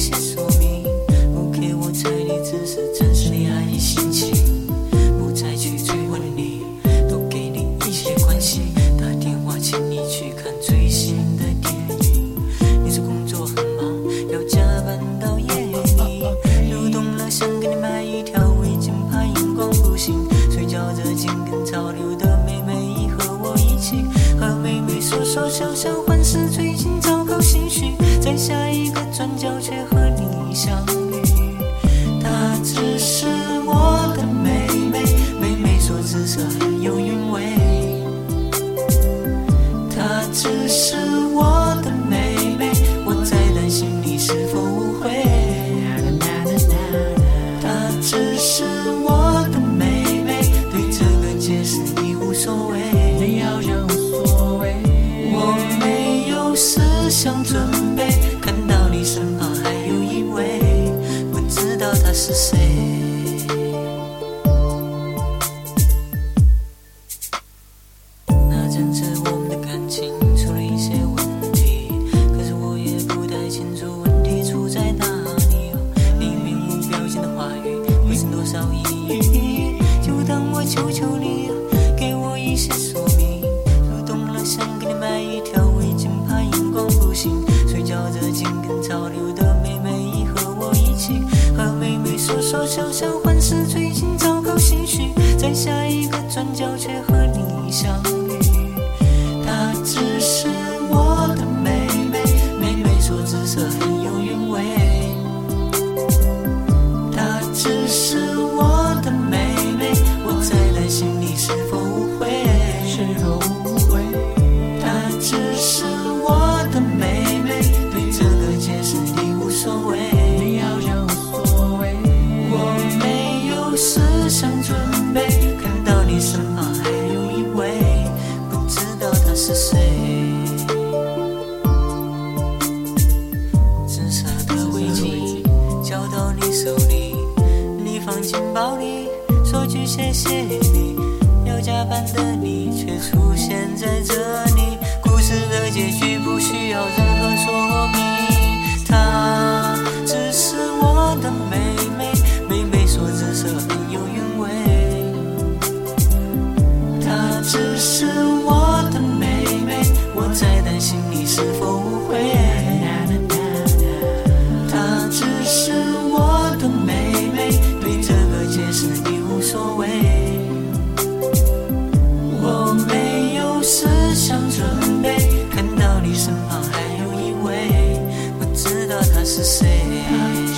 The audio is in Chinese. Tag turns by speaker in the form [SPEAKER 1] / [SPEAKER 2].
[SPEAKER 1] faces 想准备看到你身旁还有一位不知道他是谁。那阵子我们的感情出了一些问题可是我也不太清楚问题出在哪里你面无表情的话语不剩多少意义就当我求求你给我一些说明入冬了想给你买一条说小小欢实最近糟糕心绪在下一是谁？紫色的围巾交到你手里你放
[SPEAKER 2] 进包里说句谢
[SPEAKER 1] 谢你。要加班的你却出现在这里故事的结局那他是谁？